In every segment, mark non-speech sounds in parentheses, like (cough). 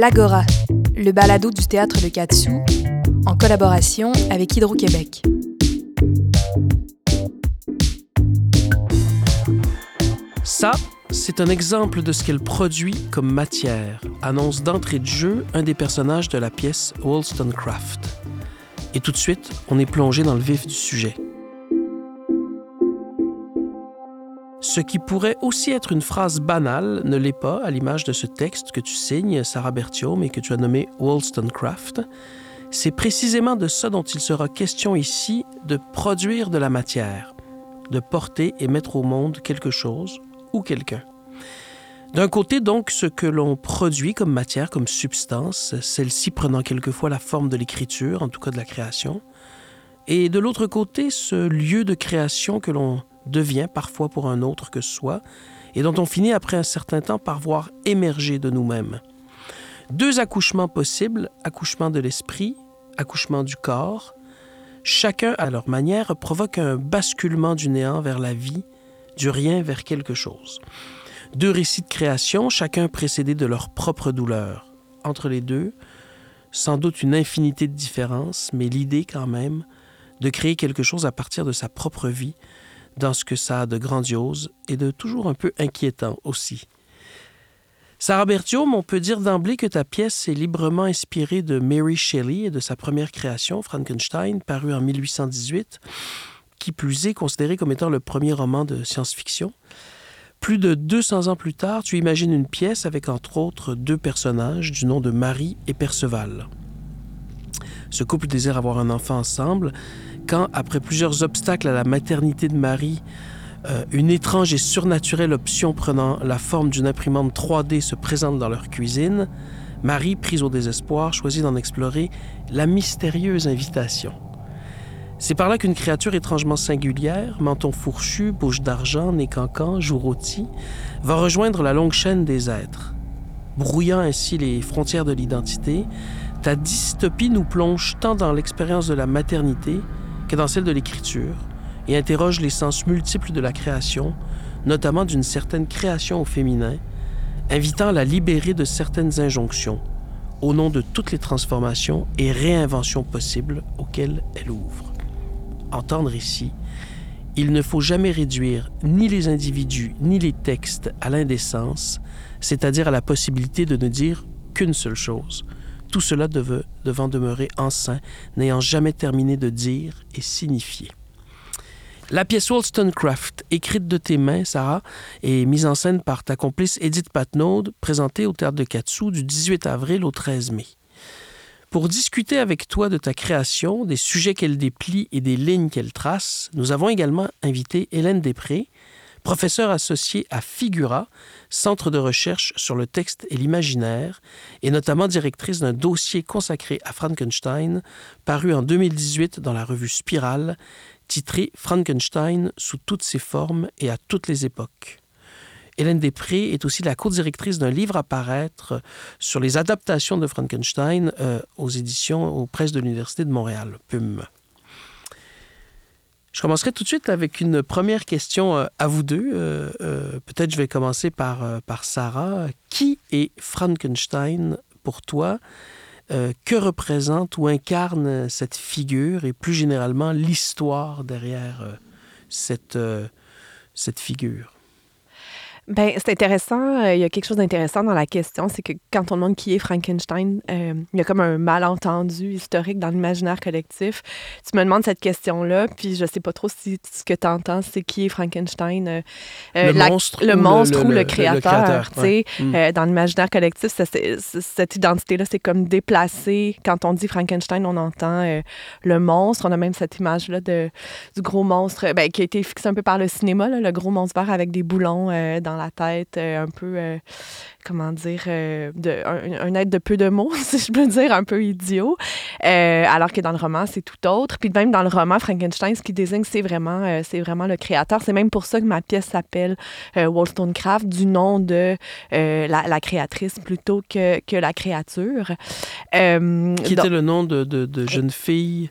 L'Agora, le balado du théâtre de Katsu, en collaboration avec Hydro-Québec. Ça, c'est un exemple de ce qu'elle produit comme matière, annonce d'entrée de jeu un des personnages de la pièce Wollstonecraft. Et tout de suite, on est plongé dans le vif du sujet. Ce qui pourrait aussi être une phrase banale ne l'est pas à l'image de ce texte que tu signes, Sarah Berthiaume, et que tu as nommé Wollstonecraft. C'est précisément de ça dont il sera question ici, de produire de la matière, de porter et mettre au monde quelque chose ou quelqu'un. D'un côté, donc, ce que l'on produit comme matière, comme substance, celle-ci prenant quelquefois la forme de l'écriture, en tout cas de la création, et de l'autre côté, ce lieu de création que l'on devient parfois pour un autre que soi, et dont on finit après un certain temps par voir émerger de nous-mêmes. Deux accouchements possibles, accouchement de l'esprit, accouchement du corps, chacun à leur manière provoque un basculement du néant vers la vie, du rien vers quelque chose. Deux récits de création, chacun précédé de leur propre douleur. Entre les deux, sans doute une infinité de différences, mais l'idée quand même de créer quelque chose à partir de sa propre vie, dans ce que ça a de grandiose et de toujours un peu inquiétant aussi. Sarah Berthiaume, on peut dire d'emblée que ta pièce est librement inspirée de Mary Shelley et de sa première création, Frankenstein, parue en 1818, qui plus est considéré comme étant le premier roman de science-fiction. Plus de 200 ans plus tard, tu imagines une pièce avec entre autres deux personnages du nom de Marie et Perceval. Ce couple désire avoir un enfant ensemble quand, après plusieurs obstacles à la maternité de Marie, euh, une étrange et surnaturelle option prenant la forme d'une imprimante 3D se présente dans leur cuisine, Marie, prise au désespoir, choisit d'en explorer la mystérieuse invitation. C'est par là qu'une créature étrangement singulière, menton fourchu, bouche d'argent, nez cancan, joue rôti, va rejoindre la longue chaîne des êtres. Brouillant ainsi les frontières de l'identité, ta dystopie nous plonge tant dans l'expérience de la maternité que dans celle de l'écriture et interroge les sens multiples de la création, notamment d'une certaine création au féminin, invitant à la libérer de certaines injonctions, au nom de toutes les transformations et réinventions possibles auxquelles elle ouvre. Entendre ici, il ne faut jamais réduire ni les individus ni les textes à l'indécence, c'est-à-dire à la possibilité de ne dire qu'une seule chose, tout cela devant demeurer enceint, n'ayant jamais terminé de dire et signifier. La pièce Wollstonecraft, écrite de tes mains, Sarah, et mise en scène par ta complice Edith Patnaud, présentée au théâtre de Katsu du 18 avril au 13 mai. Pour discuter avec toi de ta création, des sujets qu'elle déplie et des lignes qu'elle trace, nous avons également invité Hélène Després, professeure associée à Figura, centre de recherche sur le texte et l'imaginaire, et notamment directrice d'un dossier consacré à Frankenstein, paru en 2018 dans la revue Spirale, titré Frankenstein sous toutes ses formes et à toutes les époques. Hélène Després est aussi la co-directrice d'un livre à paraître sur les adaptations de Frankenstein euh, aux éditions aux presses de l'Université de Montréal, PUM. Je commencerai tout de suite avec une première question euh, à vous deux. Euh, peut-être je vais commencer par, par Sarah. Qui est Frankenstein pour toi? que représente ou incarne cette figure et plus généralement l'histoire derrière cette, cette figure? Ben, c'est intéressant. Euh, il y a quelque chose d'intéressant dans la question, c'est que quand on demande qui est Frankenstein, euh, il y a comme un malentendu historique dans l'imaginaire collectif. Tu me demandes cette question-là, puis je sais pas trop si ce que tu entends, c'est qui est Frankenstein. Euh, le, monstre le, monstre ou le, créateur. Mm. dans l'imaginaire collectif, cette identité-là, c'est comme déplacé. Quand on dit Frankenstein, on entend le monstre. On a même cette image-là du gros monstre ben, qui a été fixé un peu par le cinéma, le gros monstre vert avec des boulons dans dans la tête, euh, un peu, euh, comment dire, euh, de, un, être de peu de mots, (laughs) si je peux dire, un peu idiot. alors que dans le roman, c'est tout autre. Puis même dans le roman, Frankenstein, ce qui désigne, c'est vraiment, c'est vraiment le créateur. C'est même pour ça que ma pièce s'appelle Wollstonecraft, du nom de la, créatrice plutôt que, que la créature. qui était le nom de, de, de jeune fille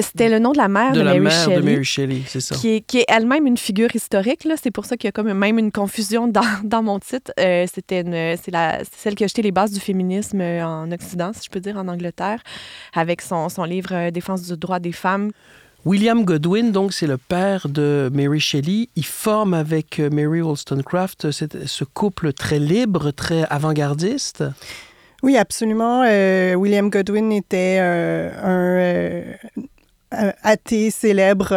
C'était le nom de la mère de, Mary Shelley. De Mary Shelley, c'est ça. Qui est, qui est elle-même une figure historique. C'est pour ça qu'il y a comme même une confusion dans, (laughs) dans mon titre. Euh, C'était c'est celle qui a jeté les bases du féminisme euh, en Occident, si je peux dire, en Angleterre, avec son, son livre euh, Défense du droit des femmes. William Godwin, donc, c'est le père de Mary Shelley. Il forme avec Mary Wollstonecraft ce couple très libre, très avant-gardiste. Oui, absolument. Euh, William Godwin était euh, un athée célèbre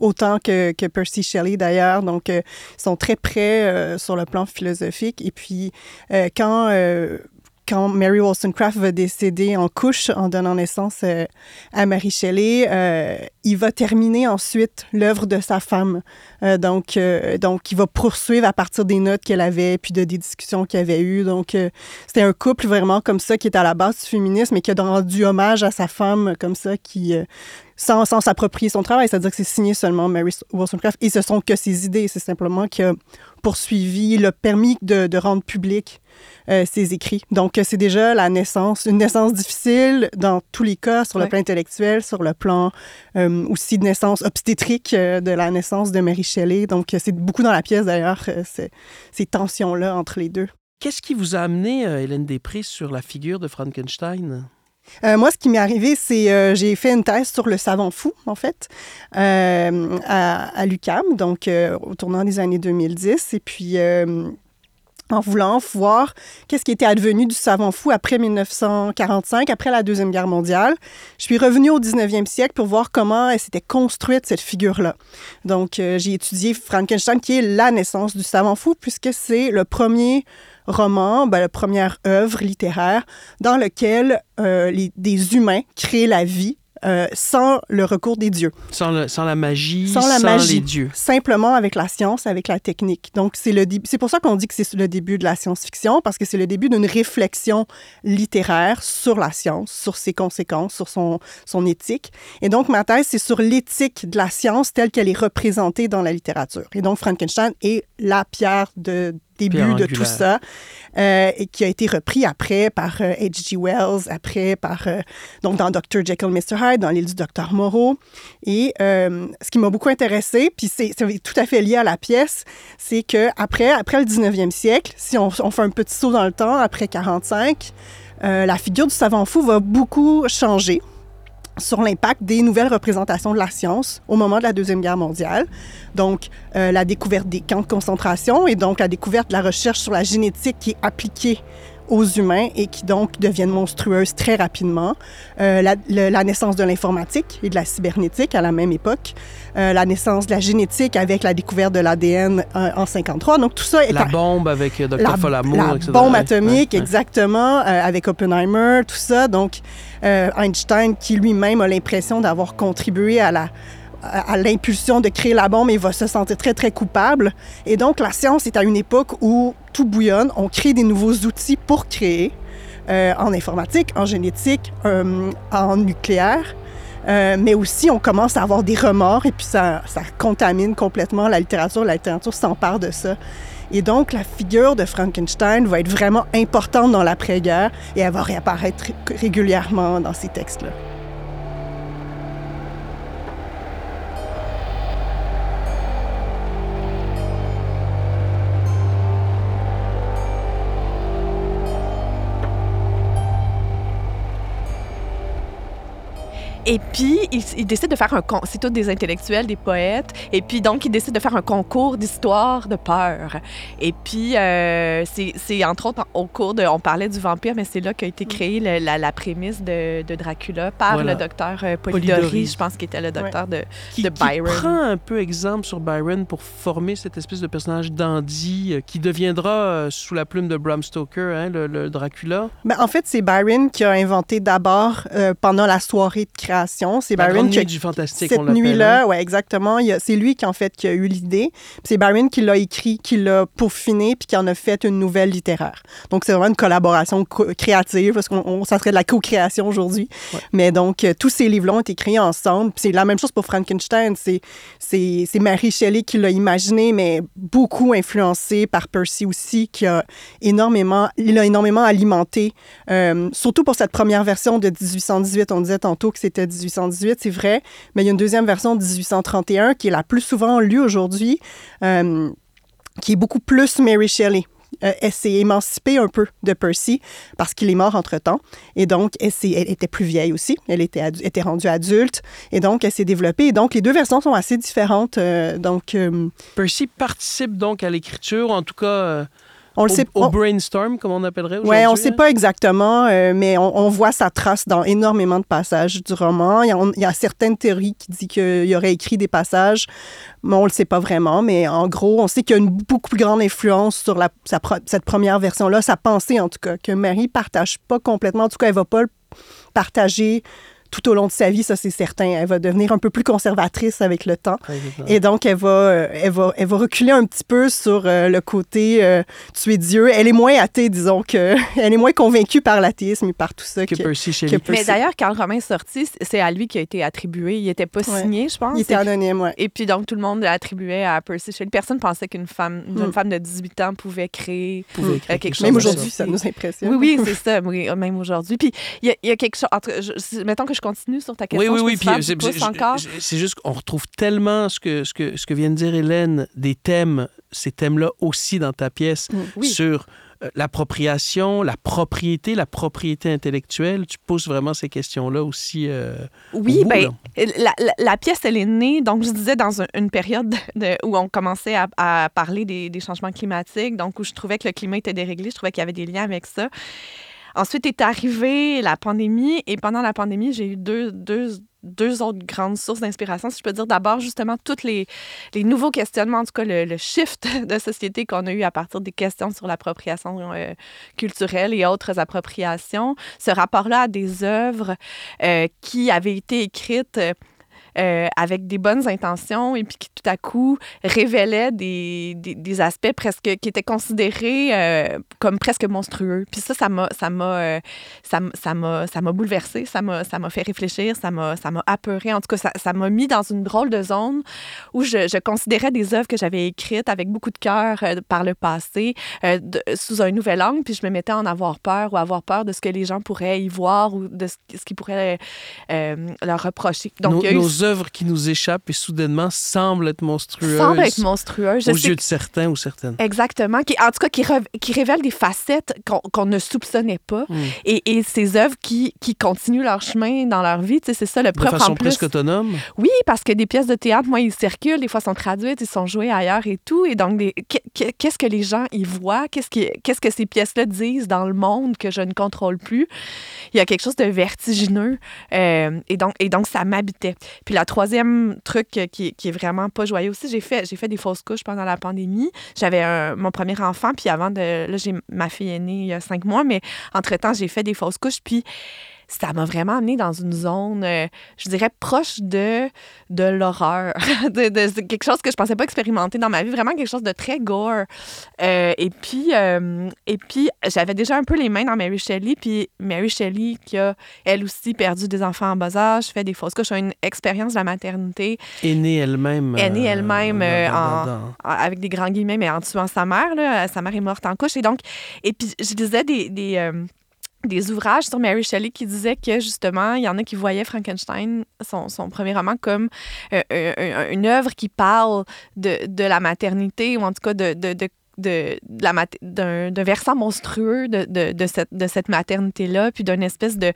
autant que, que, Percy Shelley d'ailleurs. Donc, ils sont très près sur le plan philosophique. Et puis, quand quand Mary Wollstonecraft va décéder en couche en donnant naissance euh, à Mary Shelley, euh, il va terminer ensuite l'œuvre de sa femme. Euh, donc, donc, il va poursuivre à partir des notes qu'elle avait, puis de des discussions qu'il avait eues. Donc, c'était un couple vraiment comme ça qui est à la base du féminisme et qui a rendu hommage à sa femme comme ça, qui sans, sans s'approprier son travail, c'est-à-dire que c'est signé seulement Mary Wollstonecraft et ce sont que ses idées. C'est simplement qu'il a poursuivi, il a permis de, de rendre public euh, ses écrits. Donc, c'est déjà la naissance, une naissance difficile dans tous les cas, sur le plan intellectuel, sur le plan euh, aussi de naissance obstétrique euh, de la naissance de Mary Shelley. Donc, c'est beaucoup dans la pièce, d'ailleurs, ces tensions-là entre les deux. Qu'est-ce qui vous a amené, Hélène Després, sur la figure de Frankenstein? Moi, ce qui m'est arrivé, c'est j'ai fait une thèse sur le savant fou, en fait, à, à l'UCAM, donc au tournant des années 2010. Et puis, en voulant voir qu'est-ce qui était advenu du savant fou après 1945, après la Deuxième Guerre mondiale. Je suis revenue au 19e siècle pour voir comment elle s'était construite, cette figure-là. Donc, euh, j'ai étudié Frankenstein, qui est la naissance du savant fou, puisque c'est le premier roman, ben, la première œuvre littéraire dans lequel euh, les, des humains créent la vie euh, sans le recours des dieux. Sans, la magie, sans, la magie, les dieux. Simplement avec la science, avec la technique. Donc, c'est, le c'est pour ça qu'on dit que c'est le début de la science-fiction, parce que c'est le début d'une réflexion littéraire sur la science, sur ses conséquences, sur son, son éthique. Et donc, ma thèse, c'est sur l'éthique de la science telle qu'elle est représentée dans la littérature. Et donc, Frankenstein est la pierre de, début de tout ça, euh, et qui a été repris après par H.G. Euh, Wells, après par, euh, donc dans Dr. Jekyll, Mr. Hyde, dans l'île du Dr. Moreau. Et ce qui m'a beaucoup intéressé, puis c'est tout à fait lié à la pièce, c'est que après, après le 19e siècle, si on, on, fait un petit saut dans le temps, après 45, la figure du savant fou va beaucoup changer sur l'impact des nouvelles représentations de la science au moment de la Deuxième Guerre mondiale. Donc, euh, la découverte des camps de concentration et donc la découverte de la recherche sur la génétique qui est appliquée aux humains et qui donc deviennent monstrueuses très rapidement. Euh, la, naissance de l'informatique et de la cybernétique à la même époque. Euh, la naissance de la génétique avec la découverte de l'ADN en, 53. Donc tout ça est... La bombe avec Dr. Folamour, la etc. bombe atomique, exactement, avec Oppenheimer, tout ça. Donc Einstein qui lui-même a l'impression d'avoir contribué à la à, l'impulsion de créer la bombe et va se sentir très, très coupable. Et donc, la science est à une époque où tout bouillonne. On crée des nouveaux outils pour créer, euh, en informatique, en génétique, euh, en nucléaire. Euh, mais aussi, on commence à avoir des remords et puis ça, ça contamine complètement la littérature. La littérature s'empare de ça. Et donc, la figure de Frankenstein va être vraiment importante dans l'après-guerre et elle va réapparaître régulièrement dans ces textes-là. Et puis, il, décide de faire un... C'est tous des intellectuels, des poètes. Et puis, donc, il décide de faire un concours d'histoire de peur. Et puis, euh, c'est entre autres au cours de... On parlait du vampire, mais c'est là qu'a été créée la, prémisse de, Dracula par le docteur euh, Polidori, je pense, qu'il était le docteur de, de, Byron. Qui prend un peu exemple sur Byron pour former cette espèce de personnage dandy euh, qui deviendra, sous la plume de Bram Stoker, hein, le, Dracula. Ben, en fait, c'est Byron qui a inventé d'abord, pendant la soirée de création, c'est Byron qui du fantastique, cette nuit-là, hein. ouais, exactement. C'est lui qui en fait qui a eu l'idée. C'est Byron qui l'a écrit, qui l'a peaufiné, puis qui en a fait une nouvelle littéraire. Donc c'est vraiment une collaboration créative parce qu'on ça serait de la co-création aujourd'hui. Mais donc euh, tous ces livres-là ont été créés ensemble. C'est la même chose pour Frankenstein. C'est c'est Mary Shelley qui l'a imaginé, mais beaucoup influencé par Percy aussi, qui a énormément, il a énormément alimenté, euh, surtout pour cette première version de 1818. On disait tantôt que c'était 1818, c'est vrai, mais il y a une deuxième version de 1831 qui est la plus souvent lue aujourd'hui, euh, qui est beaucoup plus Mary Shelley. Euh, elle s'est émancipée un peu de Percy parce qu'il est mort entre-temps. Et donc, elle, était plus vieille aussi. Elle était, était rendue adulte. Et donc, elle s'est développée. Et donc, les deux versions sont assez différentes. Euh, donc, Percy participe donc à l'écriture, en tout cas on le sait au, au brainstorm, comme on appellerait aujourd'hui. Oui, on ne sait pas exactement, euh, mais on, voit sa trace dans énormément de passages du roman. Il y a, certaines théories qui disent qu'il aurait écrit des passages, mais on ne le sait pas vraiment. Mais en gros, on sait qu'il y a une beaucoup plus grande influence sur la, cette première version-là, sa pensée en tout cas, que Marie partage pas complètement. En tout cas, elle va pas partager tout au long de sa vie, ça c'est certain. Elle va devenir un peu plus conservatrice avec le temps. et donc, elle va, euh, elle, va, elle va reculer un petit peu sur euh, le côté euh, tu es Dieu. Elle est moins athée, disons, que, (laughs) elle est moins convaincue par l'athéisme et par tout ça. Que, Percy chez Mais d'ailleurs, quand le roman est sorti, c'est à lui qui a été attribué. Il n'était pas signé, je pense. Il était anonyme, oui. Et puis donc, tout le monde l'attribuait à Percy Shelley. Personne pensait qu'une femme, une jeune femme de 18 ans pouvait créer, quelque chose. Même aujourd'hui, ça nous impressionne. Oui, oui, c'est ça. même aujourd'hui. Puis il y, a quelque chose. Entre, mettons que je continue sur ta question. Oui, oui, oui. c'est juste qu'on retrouve tellement ce que, ce, que, ce que vient de dire Hélène, des thèmes, ces thèmes-là aussi dans ta pièce, mm. sur euh, l'appropriation, la propriété, la propriété intellectuelle. Tu poses vraiment ces questions-là aussi. Euh, oui, bien, la, la, pièce, elle est née, donc je disais, dans une période où on commençait à, à parler des, des, changements climatiques, donc où je trouvais que le climat était déréglé, je trouvais qu'il y avait des liens avec ça. Ensuite est arrivée la pandémie et pendant la pandémie, j'ai eu deux, deux, deux autres grandes sources d'inspiration, si je peux dire. D'abord, justement, tous les, les, nouveaux questionnements, en tout cas le, shift (laughs) de société qu'on a eu à partir des questions sur l'appropriation euh, culturelle et autres appropriations. Ce rapport-là à des œuvres euh, qui avaient été écrites euh, avec des bonnes intentions et puis qui tout à coup révélait des, des, aspects presque qui étaient considérés euh, comme presque monstrueux. Puis ça, ça m'a ça m'a euh, ça, ça m'a ça m'a bouleversé, ça m'a ça m'a fait réfléchir, ça m'a ça m'a apeuré. En tout cas, ça m'a mis dans une drôle de zone où je, je considérais des œuvres que j'avais écrites avec beaucoup de cœur par le passé sous un nouvel angle, puis je me mettais à en avoir peur ou avoir peur de ce que les gens pourraient y voir ou de ce, ce qu'ils pourraient leur reprocher. Donc, nos, œuvres qui nous échappent et soudainement semblent être monstrueuses. Semblent être monstrueuses. aux yeux de certains ou certaines. Exactement. Qui, en tout cas, qui, qui révèlent des facettes qu'on ne soupçonnait pas. Hmm. Et, et, ces œuvres qui, qui continuent leur chemin dans leur vie, c'est ça le propre De façon en plus. presque autonome. Oui, parce que des pièces de théâtre, moi, ils circulent, des fois sont traduites, ils sont jouées ailleurs et tout. Et donc, qu'est-ce que les gens y voient? Qu'est-ce qu'est-ce que ces pièces-là disent dans le monde que je ne contrôle plus? Il y a quelque chose de vertigineux. Euh, et, donc, et donc, ça m'habitait. Puis la troisième truc qui, qui, est vraiment pas joyeux aussi, j'ai fait, des fausses couches pendant la pandémie. J'avais mon premier enfant, puis avant de. Là, j'ai ma fille est née il y a cinq mois, mais entre-temps, j'ai fait des fausses couches. Puis ça m'a vraiment amené dans une zone, euh, je dirais, proche de, de l'horreur, (laughs) de, quelque chose que je pensais pas expérimenter dans ma vie, vraiment quelque chose de très gore. Euh, et puis, euh, et puis j'avais déjà un peu les mains dans Mary Shelley, puis Mary Shelley qui a, elle aussi, perdu des enfants en bas âge, fait des fausses couches, a une expérience de la maternité. Est née elle-même. Est née elle-même avec des grands guillemets, mais en tuant sa mère. Là, sa mère est morte en couche. Et donc, et puis je disais des, des des ouvrages sur Mary Shelley qui disaient que justement, il y en a qui voyaient Frankenstein, son, son premier roman, comme euh, euh, une œuvre qui parle de, de, la maternité ou en tout cas de, de, de de, d'un versant monstrueux de, de, de cette, de cette maternité-là, puis d'une espèce de,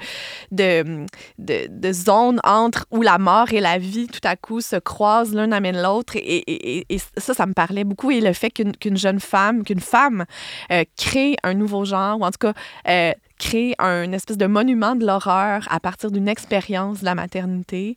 de, de, zone entre où la mort et la vie, tout à coup, se croisent, l'un amène l'autre. Et, et, et, ça, ça me parlait beaucoup. Et le fait qu'une, qu'une jeune femme, qu'une femme euh, crée un nouveau genre, ou en tout cas euh, créer un espèce de monument de l'horreur à partir d'une expérience de la maternité.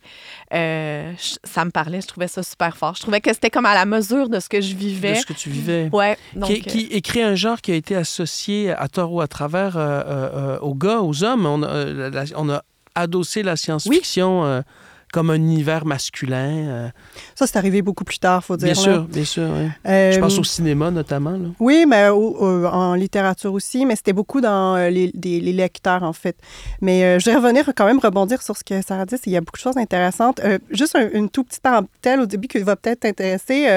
Euh, ça me parlait, je trouvais ça super fort. Je trouvais que c'était comme à la mesure de ce que je vivais. De ce que tu vivais. Ouais. qui, qui, euh, écrit un genre qui a été associé à tort ou à travers euh, aux gars, aux hommes. On a, on a adossé la science-fiction comme un univers masculin. Euh. Ça, c'est arrivé beaucoup plus tard, faut dire. Bien sûr, bien sûr. Euh, Je pense au cinéma notamment. Là. Oui, mais en littérature aussi, mais c'était beaucoup dans euh, les, les, lecteurs, en fait. Mais je vais revenir quand même rebondir sur ce que Sarah dit. Il y a beaucoup de choses intéressantes. juste une toute petite parenthèse au début qui va peut-être t'intéresser.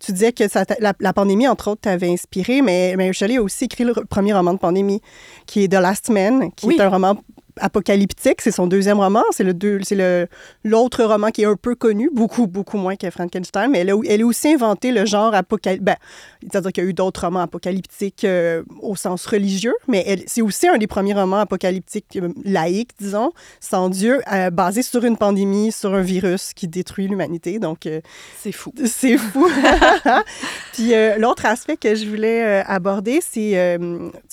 tu disais que ça, la, pandémie, entre autres, t'avait inspiré, mais, mais Shelley a aussi écrit le premier roman de pandémie, qui est The Last Man, qui est un roman apocalyptique. C'est son deuxième roman. C'est le c'est l'autre roman qui est un peu connu, beaucoup, beaucoup moins que Frankenstein, mais elle a, elle a aussi inventé le genre apocalyptique. Ben, c'est-à-dire qu'il y a eu d'autres romans apocalyptiques euh, au sens religieux, mais c'est aussi un des premiers romans apocalyptiques euh, laïques, disons, sans Dieu, euh, basé sur une pandémie, sur un virus qui détruit l'humanité. Donc, c'est fou. C'est fou. (laughs) Puis l'autre aspect que je voulais aborder, c'est,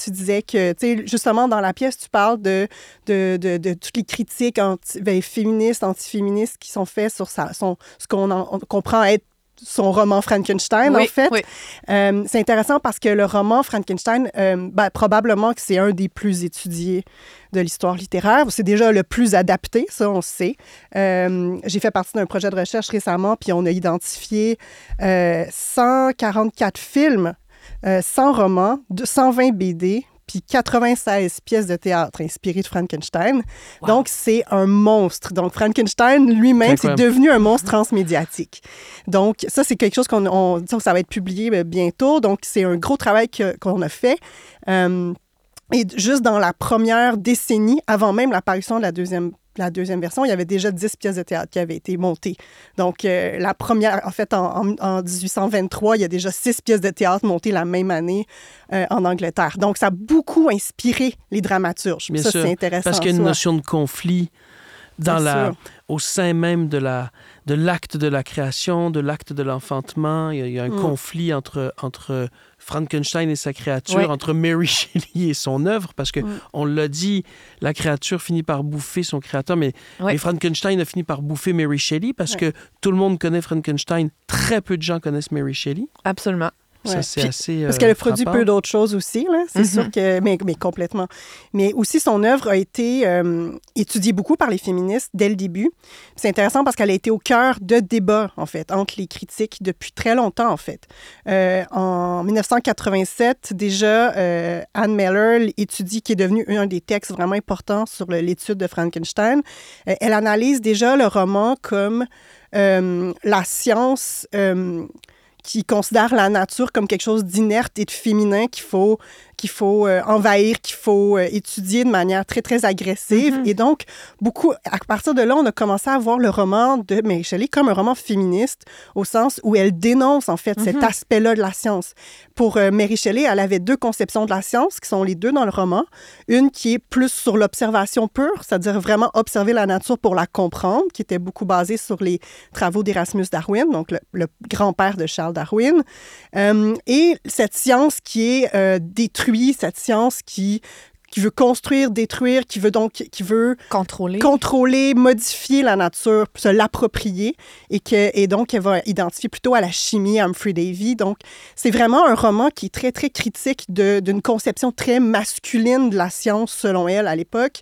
tu disais que, tu sais, justement, dans la pièce, tu parles de, de, de, toutes les critiques anti, ben, féministes, antiféministes qui sont faites sur sa, son, ce qu'on comprend être son roman Frankenstein, en fait. Euh, c'est intéressant parce que le roman Frankenstein, euh, ben, probablement que c'est un des plus étudiés de l'histoire littéraire. C'est déjà le plus adapté, ça, on sait. Euh, j'ai fait partie d'un projet de recherche récemment, puis on a identifié 144 films, 100 romans, 120 BD, puis 96 pièces de théâtre inspirées de Frankenstein. Donc, c'est un monstre. Donc, Frankenstein lui-même, c'est devenu un monstre transmédiatique. Donc, ça, c'est quelque chose qu'on on, ça va être publié euh, bientôt. Donc, c'est un gros travail qu'on a fait. Euh, et juste dans la première décennie, avant même l'apparition de la deuxième la deuxième version, il y avait déjà 10 pièces de théâtre qui avaient été montées. Donc, euh, la première, en fait, en, 1823, il y a déjà 6 pièces de théâtre montées la même année euh, en Angleterre. Donc, ça a beaucoup inspiré les dramaturges. Bien ça, c'est intéressant. Parce qu'il y a une notion de conflit dans la, au sein même de la de l'acte de la création, de l'acte de l'enfantement. Il, y a un mm. conflit entre, entre Frankenstein et sa créature, entre Mary (laughs) Shelley et son œuvre, parce que on l'a dit, la créature finit par bouffer son créateur, mais, Frankenstein a fini par bouffer Mary Shelley parce que tout le monde connaît Frankenstein, très peu de gens connaissent Mary Shelley. Absolument. Ça, c'est assez. parce qu'elle a produit peu d'autres choses aussi, là. C'est sûr mm-hmm. que. Mais, mais, complètement. Mais aussi, son œuvre a été euh, étudiée beaucoup par les féministes dès le début. C'est intéressant parce qu'elle a été au cœur de débats, en fait, entre les critiques depuis très longtemps, en fait. Euh, en 1987, déjà, euh, Anne Meller étudie, qui est devenu un des textes vraiment importants sur l'étude de Frankenstein. elle analyse déjà le roman comme la science qui considère la nature comme quelque chose d'inerte et de féminin qu'il faut qu'il faut euh, envahir, qu'il faut euh, étudier de manière très, très agressive. Mm-hmm. Et donc, beaucoup, à partir de là, on a commencé à voir le roman de Mary Shelley comme un roman féministe, au sens où elle dénonce, en fait, cet mm-hmm. aspect-là de la science. Pour euh, Mary Shelley, elle avait deux conceptions de la science, qui sont les deux dans le roman. Une qui est plus sur l'observation pure, c'est-à-dire vraiment observer la nature pour la comprendre, qui était beaucoup basée sur les travaux d'Erasmus Darwin, donc le, grand-père de Charles Darwin. et cette science qui est détruite cette science qui qui veut construire, détruire, qui veut donc qui veut contrôler, contrôler, modifier la nature, se l'approprier et que et donc elle va identifier plutôt à la chimie Humphrey Davy. Donc c'est vraiment un roman qui est très très critique d'une conception très masculine de la science selon elle à l'époque.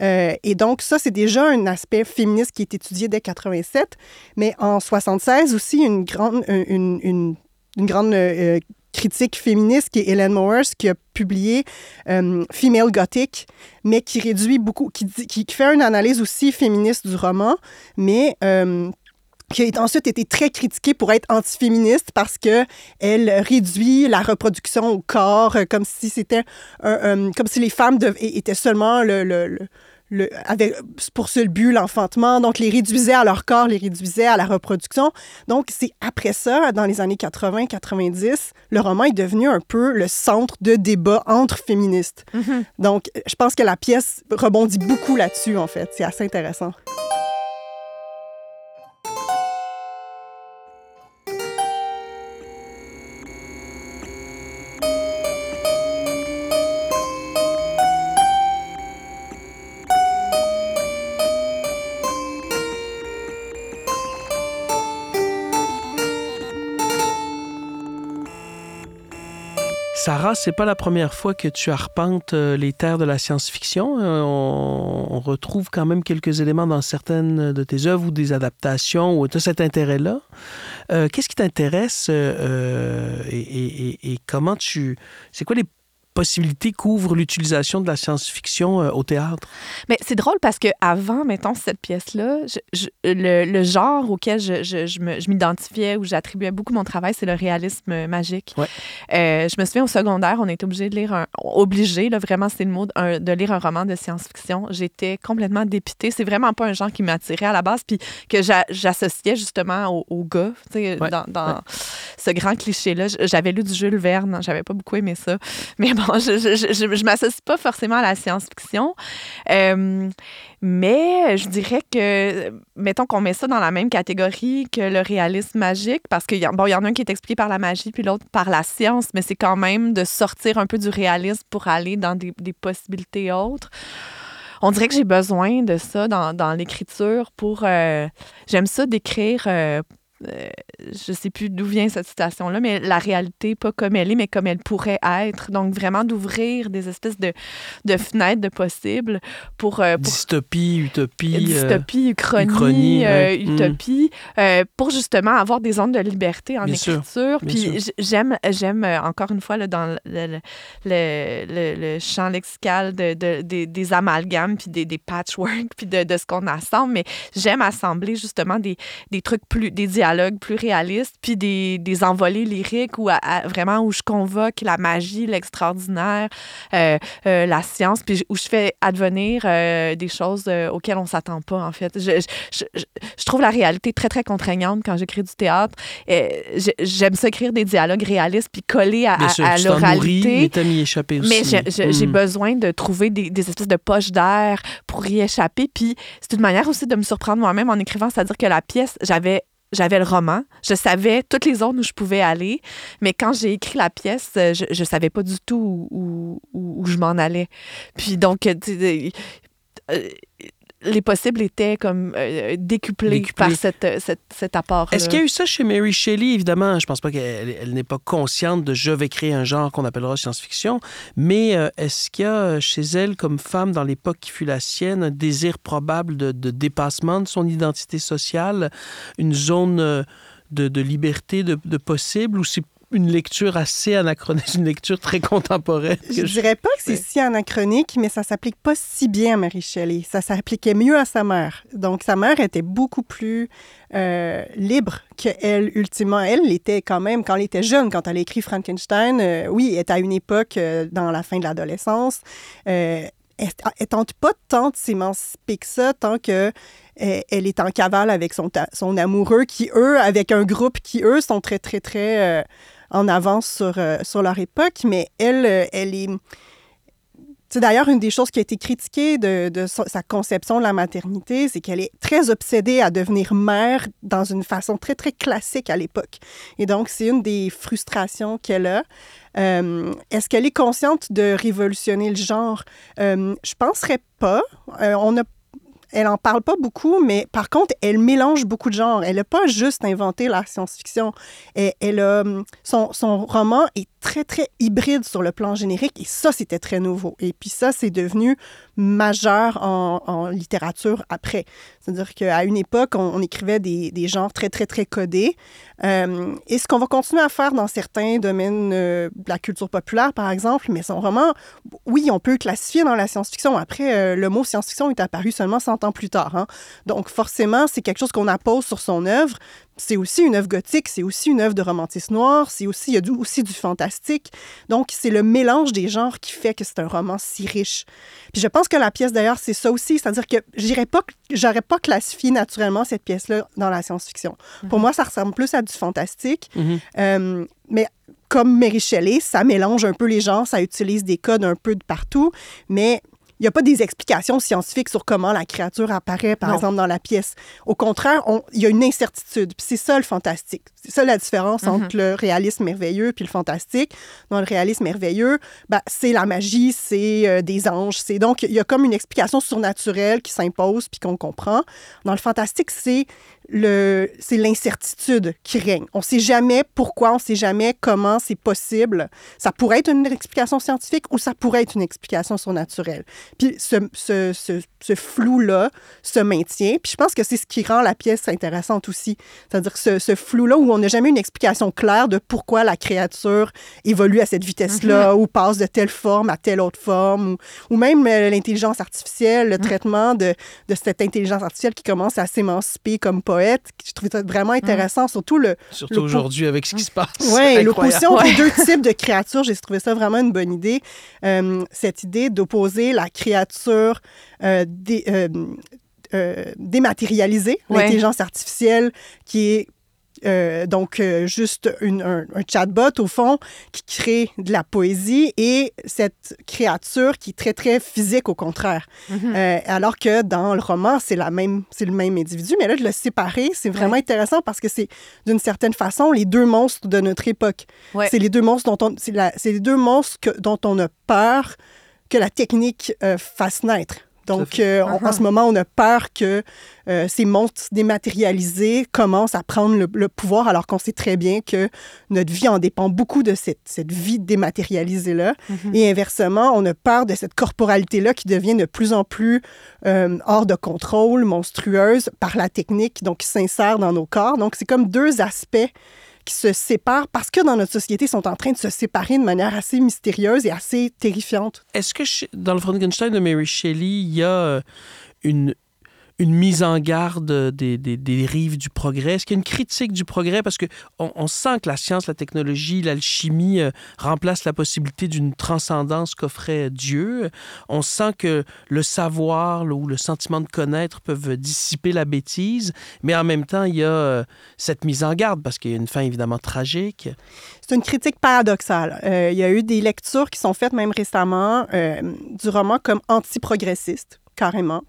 Euh, et donc ça c'est déjà un aspect féministe qui est étudié dès 87, mais en 76 aussi une grande une, une une grande euh, critique féministe qui est Helen Morris, qui a publié euh, Female Gothic, mais qui réduit beaucoup, qui, fait une analyse aussi féministe du roman, mais euh, qui a ensuite été très critiquée pour être antiféministe parce que elle réduit la reproduction au corps euh, comme si c'était comme si les femmes étaient seulement le, le le, avec, pour seul but l'enfantement, donc les réduisait à leur corps, les réduisait à la reproduction. Donc c'est après ça, dans les années 80-90, le roman est devenu un peu le centre de débat entre féministes. Mm-hmm. Donc je pense que la pièce rebondit beaucoup là-dessus, en fait. C'est assez intéressant. C'est pas la première fois que tu arpentes euh, les terres de la science-fiction. Euh, on, retrouve quand même quelques éléments dans certaines de tes œuvres ou des adaptations tu as cet intérêt-là. Euh, qu'est-ce qui t'intéresse et, comment tu. C'est quoi les possibilités qu'ouvre l'utilisation de la science-fiction euh, au théâtre? Mais c'est drôle parce que avant, mettons, cette pièce-là, le, genre auquel je, je m'identifiais ou j'attribuais beaucoup mon travail, c'est le réalisme magique. Ouais. Euh, je me souviens au secondaire, on était obligé de lire un... Obligé, là, vraiment, c'est le mot, de lire un roman de science-fiction. J'étais complètement dépitée. C'est vraiment pas un genre qui m'attirait à la base, puis que j'associais justement au, au gars, tu sais, dans, dans ce grand cliché-là. J'avais lu du Jules Verne, j'avais pas beaucoup aimé ça. Mais bon, je, je, je, je m'associe pas forcément à la science-fiction. Euh, mais je dirais que, mettons qu'on met ça dans la même catégorie que le réalisme magique, parce qu'il bon, y en a un qui est expliqué par la magie, puis l'autre par la science, mais c'est quand même de sortir un peu du réalisme pour aller dans des, des possibilités autres on dirait que j'ai besoin de ça dans, dans l'écriture pour... Euh, j'aime ça d'écrire euh, euh, je sais plus d'où vient cette citation-là, mais la réalité, pas comme elle est, mais comme elle pourrait être. Donc, vraiment d'ouvrir des espèces de, de fenêtres de possibles pour, euh, Dystopie, utopie. Euh, dystopie, uchronie, mm. utopie, pour justement avoir des zones de liberté en écriture. Puis j'aime, j'aime encore une fois, là, dans le, le, le, champ lexical de, de, des amalgames, puis des, des patchwork, puis de, de ce qu'on assemble, mais j'aime assembler justement des, des trucs plus, des dialogues plus réaliste, puis des, des envolées lyriques où vraiment où je convoque la magie, l'extraordinaire, euh, euh, la science, puis où je fais advenir euh, des choses auxquelles on s'attend pas, en fait. Je, je, je, trouve la réalité très, très contraignante quand j'écris du théâtre. J'aime ça écrire des dialogues réalistes, puis coller à, à, l'oralité. Mais Mais j'ai mm. besoin de trouver des, des espèces de poches d'air pour y échapper. Puis c'est une manière aussi de me surprendre moi-même en écrivant, c'est-à-dire que la pièce, j'avais j'avais le roman, je savais toutes les zones où je pouvais aller, mais quand j'ai écrit la pièce, euh, je ne savais pas du tout où, où, où je m'en allais. Puis donc, euh, euh, les possibles étaient comme euh, décuplés, par cette, cette, cet apport. Est-ce qu'il y a eu ça chez Mary Shelley? Évidemment, je pense pas qu'elle elle, n'est pas consciente de je vais créer un genre qu'on appellera science-fiction, mais euh, est-ce qu'il y a chez elle, comme femme dans l'époque qui fut la sienne, un désir probable de, de dépassement de son identité sociale, une zone euh, de, de liberté de, de possible, ou c'est une lecture assez anachronique, (laughs) une lecture très contemporaine. Je, ne dirais pas que c'est si anachronique, mais ça s'applique pas si bien à Marie Shelley. Ça s'appliquait mieux à sa mère. Donc, sa mère était beaucoup plus euh, libre qu'elle, ultimement. Elle était quand même, quand elle était jeune, quand elle a écrit Frankenstein, euh, oui, elle était à une époque euh, dans la fin de l'adolescence. elle, ne tente pas tant de s'émanciper que ça, tant que elle est en cavale avec son, son amoureux, qui, eux, avec un groupe qui, eux, sont très, très, très en avance sur, euh, sur leur époque, mais elle, euh, elle est... C'est d'ailleurs une des choses qui a été critiquée de, de sa conception de la maternité, c'est qu'elle est très obsédée à devenir mère dans une façon très, très classique à l'époque. Et donc, c'est une des frustrations qu'elle a. Euh, est-ce qu'elle est consciente de révolutionner le genre? Euh, je penserais pas. on a elle en parle pas beaucoup, mais par contre, elle mélange beaucoup de genres. Elle n'a pas juste inventé la science-fiction. Elle, a, son, son roman est très, très hybride sur le plan générique et ça, c'était très nouveau. Et puis ça, c'est devenu majeur en, littérature après. C'est-à-dire qu'à une époque, on, écrivait des, des, genres très, très, très codés. Euh, et ce qu'on va continuer à faire dans certains domaines euh, de la culture populaire, par exemple, mais son roman, oui, on peut classifier dans la science-fiction. Après, euh, le mot science-fiction est apparu seulement 100 ans plus tard. Hein. Donc, forcément, c'est quelque chose qu'on appose sur son œuvre, c'est aussi une œuvre gothique, c'est aussi une œuvre de romantisme noir, c'est aussi, il y a aussi du fantastique. Donc, c'est le mélange des genres qui fait que c'est un roman si riche. Puis je pense que la pièce, d'ailleurs, c'est ça aussi, c'est-à-dire que j'irais pas, j'aurais pas classifié naturellement cette pièce-là dans la science-fiction. Pour mhm. moi, ça ressemble plus à du fantastique. Mhm. Euh, mais comme Mary Shelley, ça mélange un peu les genres, ça utilise des codes un peu de partout, mais il n'y a pas des explications scientifiques sur comment la créature apparaît, par exemple, dans la pièce. Au contraire, il y a une incertitude. Puis c'est ça le fantastique. C'est ça la différence entre mhm. le réalisme merveilleux puis le fantastique. Dans le réalisme merveilleux, ben, c'est la magie, c'est euh, des anges. C'est donc il y a comme une explication surnaturelle qui s'impose puis qu'on comprend. Dans le fantastique, c'est c'est l'incertitude qui règne. On ne sait jamais pourquoi, on ne sait jamais comment c'est possible. Ça pourrait être une explication scientifique ou ça pourrait être une explication surnaturelle. Puis ce, ce, ce, flou-là se maintient. Puis je pense que c'est ce qui rend la pièce intéressante aussi. C'est-à-dire ce, ce flou-là où on n'a jamais une explication claire de pourquoi la créature évolue à cette vitesse-là, mm-hmm. ou passe de telle forme à telle autre forme, ou, même euh, l'intelligence artificielle, le mm. traitement de, de, cette intelligence artificielle qui commence à s'émanciper comme poète. Je trouvais ça vraiment mm. intéressant, surtout le... Surtout aujourd'hui avec ce qui se passe. Oui, l'opposition des deux types de créatures, j'ai trouvé ça vraiment une bonne idée. Euh, cette idée d'opposer la créature euh, euh, dématérialisée, l'intelligence artificielle qui est euh, donc, euh, juste un, chatbot, au fond, qui crée de la poésie et cette créature qui est très, très physique, au contraire. Mhm. Euh, alors que dans le roman, c'est la même, c'est le même individu. Mais là, de le séparer, c'est vraiment intéressant parce que c'est, d'une certaine façon, les deux monstres de notre époque. C'est les deux monstres dont on, c'est, les deux monstres dont on a peur que la technique fasse naître. Donc, euh, en ce uh-huh. moment, on a peur que euh, ces monstres dématérialisés commencent à prendre le, pouvoir, alors qu'on sait très bien que notre vie en dépend beaucoup de cette, cette vie dématérialisée-là. Mm-hmm. Et inversement, on a peur de cette corporalité-là qui devient de plus en plus euh, hors de contrôle, monstrueuse par la technique, donc qui s'insère dans nos corps. Donc, c'est comme deux aspects qui se séparent parce que dans notre société, ils sont en train de se séparer de manière assez mystérieuse et assez terrifiante. Est-ce que dans le Frankenstein de Mary Shelley, il y a euh, une, une mise en garde des, des, rives du progrès? Est-ce qu'il y a une critique du progrès? Parce qu'on on sent que la science, la technologie, l'alchimie euh, remplacent la possibilité d'une transcendance qu'offrait Dieu. On sent que le savoir ou le sentiment de connaître peuvent dissiper la bêtise, mais en même temps, il y a euh, cette mise en garde parce qu'il y a une fin évidemment tragique. C'est une critique paradoxale. Euh, il y a eu des lectures qui sont faites même récemment du roman comme anti-progressiste, carrément.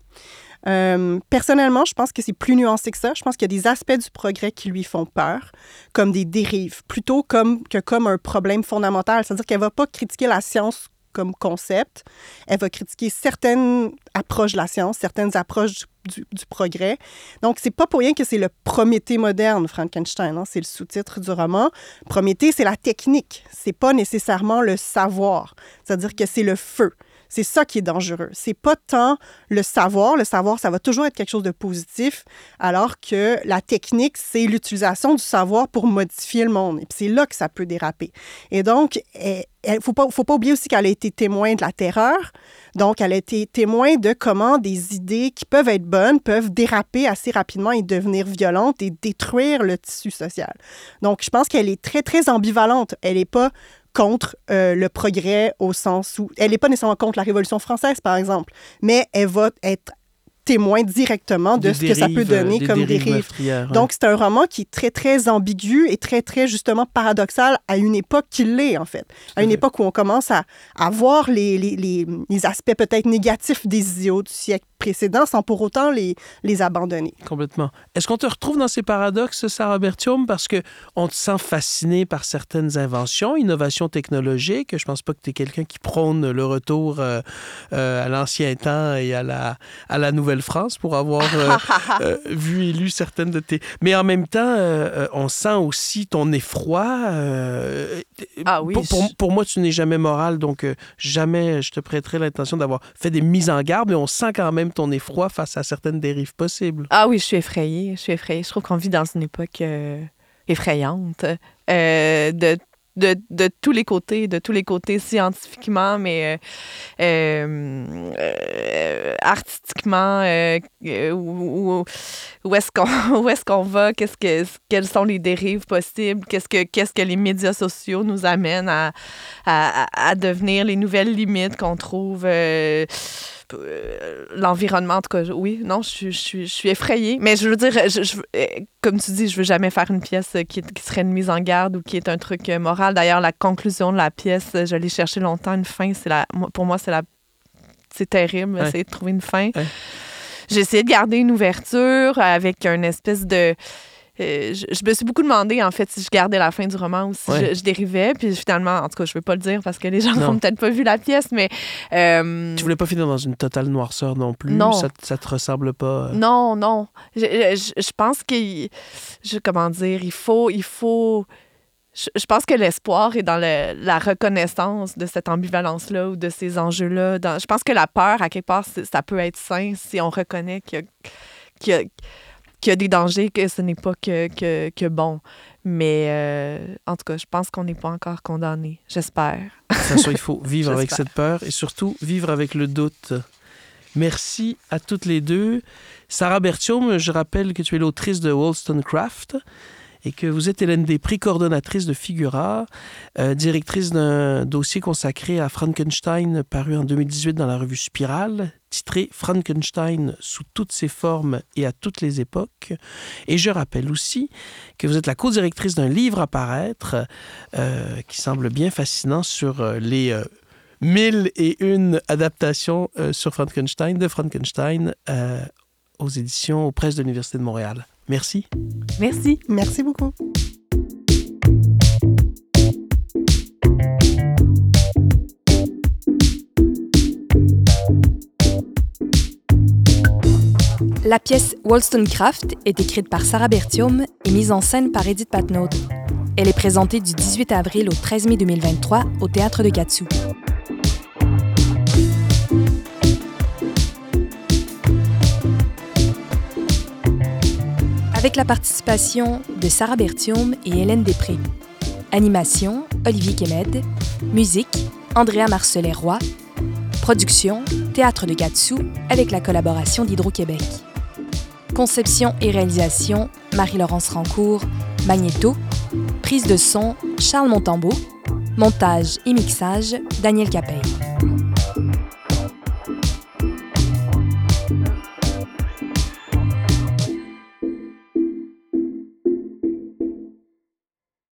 Euh, personnellement, je pense que c'est plus nuancé que ça. Je pense qu'il y a des aspects du progrès qui lui font peur, comme des dérives, plutôt comme, que comme un problème fondamental. C'est-à-dire qu'elle ne va pas critiquer la science comme concept. Elle va critiquer certaines approches de la science, certaines approches du, progrès. Donc, c'est pas pour rien que c'est le Prométhée moderne, Frankenstein. Hein? C'est le sous-titre du roman. Prométhée, c'est la technique. C'est pas nécessairement le savoir. C'est-à-dire que c'est le feu. C'est ça qui est dangereux. C'est pas tant le savoir. Le savoir, ça va toujours être quelque chose de positif, alors que la technique, c'est l'utilisation du savoir pour modifier le monde. Et c'est là que ça peut déraper. Et donc, il ne faut pas, faut pas oublier aussi qu'elle a été témoin de la terreur. Donc, elle a été témoin de comment des idées qui peuvent être bonnes peuvent déraper assez rapidement et devenir violentes et détruire le tissu social. Donc, je pense qu'elle est très, très ambivalente. Elle n'est pas contre euh, le progrès au sens où elle n'est pas nécessairement contre la Révolution française, par exemple, mais elle va être témoin directement de ce que ça peut donner comme dérive. Donc, c'est un roman qui est très, très ambigu et très, très, justement, paradoxal à une époque qui l'est, en fait. À une époque où on commence à, à voir les, les, les aspects peut-être négatifs des idéaux du siècle précédents sans pour autant les, les abandonner. Complètement. Est-ce qu'on te retrouve dans ces paradoxes, Sarah Bertium, parce que on te sent fasciné par certaines inventions, innovations technologiques. Je pense pas que tu es quelqu'un qui prône le retour euh, euh, à l'ancien temps et à la, à la Nouvelle-France pour avoir (laughs) euh, vu et lu certaines de tes... Mais en même temps, on sent aussi ton effroi. ah oui. Pour, pour, moi, tu n'es jamais moral, donc jamais je te prêterai l'intention d'avoir fait des mises en garde, mais on sent quand même ton effroi face à certaines dérives possibles. Ah oui, je suis effrayée. Je suis effrayée. Je trouve qu'on vit dans une époque euh, effrayante euh, de de, de, tous les côtés, de tous les côtés scientifiquement, mais euh, artistiquement, où, où est-ce qu'on (laughs) qu'on va, qu'est-ce que quelles sont les dérives possibles, qu'est-ce que que les médias sociaux nous amènent à, à devenir les nouvelles limites qu'on trouve l'environnement, en tout cas, oui, non, je, je, je, suis effrayée. Mais je veux dire, je, comme tu dis, je veux jamais faire une pièce qui, qui, serait une mise en garde ou qui est un truc moral. D'ailleurs, la conclusion de la pièce, je l'ai cherché longtemps, une fin, c'est la, pour moi, c'est la, c'est terrible, essayer de trouver une fin. J'ai essayé de garder une ouverture avec une espèce de euh, je, me suis beaucoup demandé, en fait, si je gardais la fin du roman ou si je, dérivais. Puis finalement, en tout cas, je ne veux pas le dire parce que les gens n'ont peut-être pas vu la pièce, mais. Euh, tu voulais pas finir dans une totale noirceur non plus? Non. Ça, ça te ressemble pas? Euh? Non, non. Je, je pense que. Je, comment dire? Il faut. Il faut je, pense que l'espoir est dans la reconnaissance de cette ambivalence-là ou de ces enjeux-là. Je pense que la peur, à quelque part, ça peut être sain si on reconnaît qu'il y, y, a des dangers, que ce n'est pas que, que, que, bon. Mais euh, en tout cas, je pense qu'on n'est pas encore condamné. J'espère. De toute façon, il faut (laughs) vivre avec cette peur et surtout vivre avec le doute. Merci à toutes les deux. Sarah Bertium, je rappelle que tu es l'autrice de Wollstonecraft et que vous êtes Hélène Després, coordonnatrice de Figura, euh, directrice d'un dossier consacré à Frankenstein paru en 2018 dans la revue Spirale, titré Frankenstein sous toutes ses formes et à toutes les époques. Et je rappelle aussi que vous êtes la co-directrice d'un livre à paraître euh, qui semble bien fascinant sur euh, les mille et une adaptations sur Frankenstein, de Frankenstein aux éditions aux presses de l'Université de Montréal. Merci. Merci. Merci beaucoup. La pièce Wollstonecraft est écrite par Sarah Bertium et mise en scène par Edith Patnaud. Elle est présentée du 18 avril au 13 mai 2023 au Théâtre de Katsu. avec la participation de Sarah Bertium et Hélène Després. Animation, Olivier Kemed. Musique, Andrea Marcelet-Roy. Production, Théâtre de Gatsu, avec la collaboration d'Hydro-Québec. Conception et réalisation, Marie-Laurence Rancourt, Magnéto. Prise de son, Charles Montambeau. Montage et mixage, Daniel Capelle.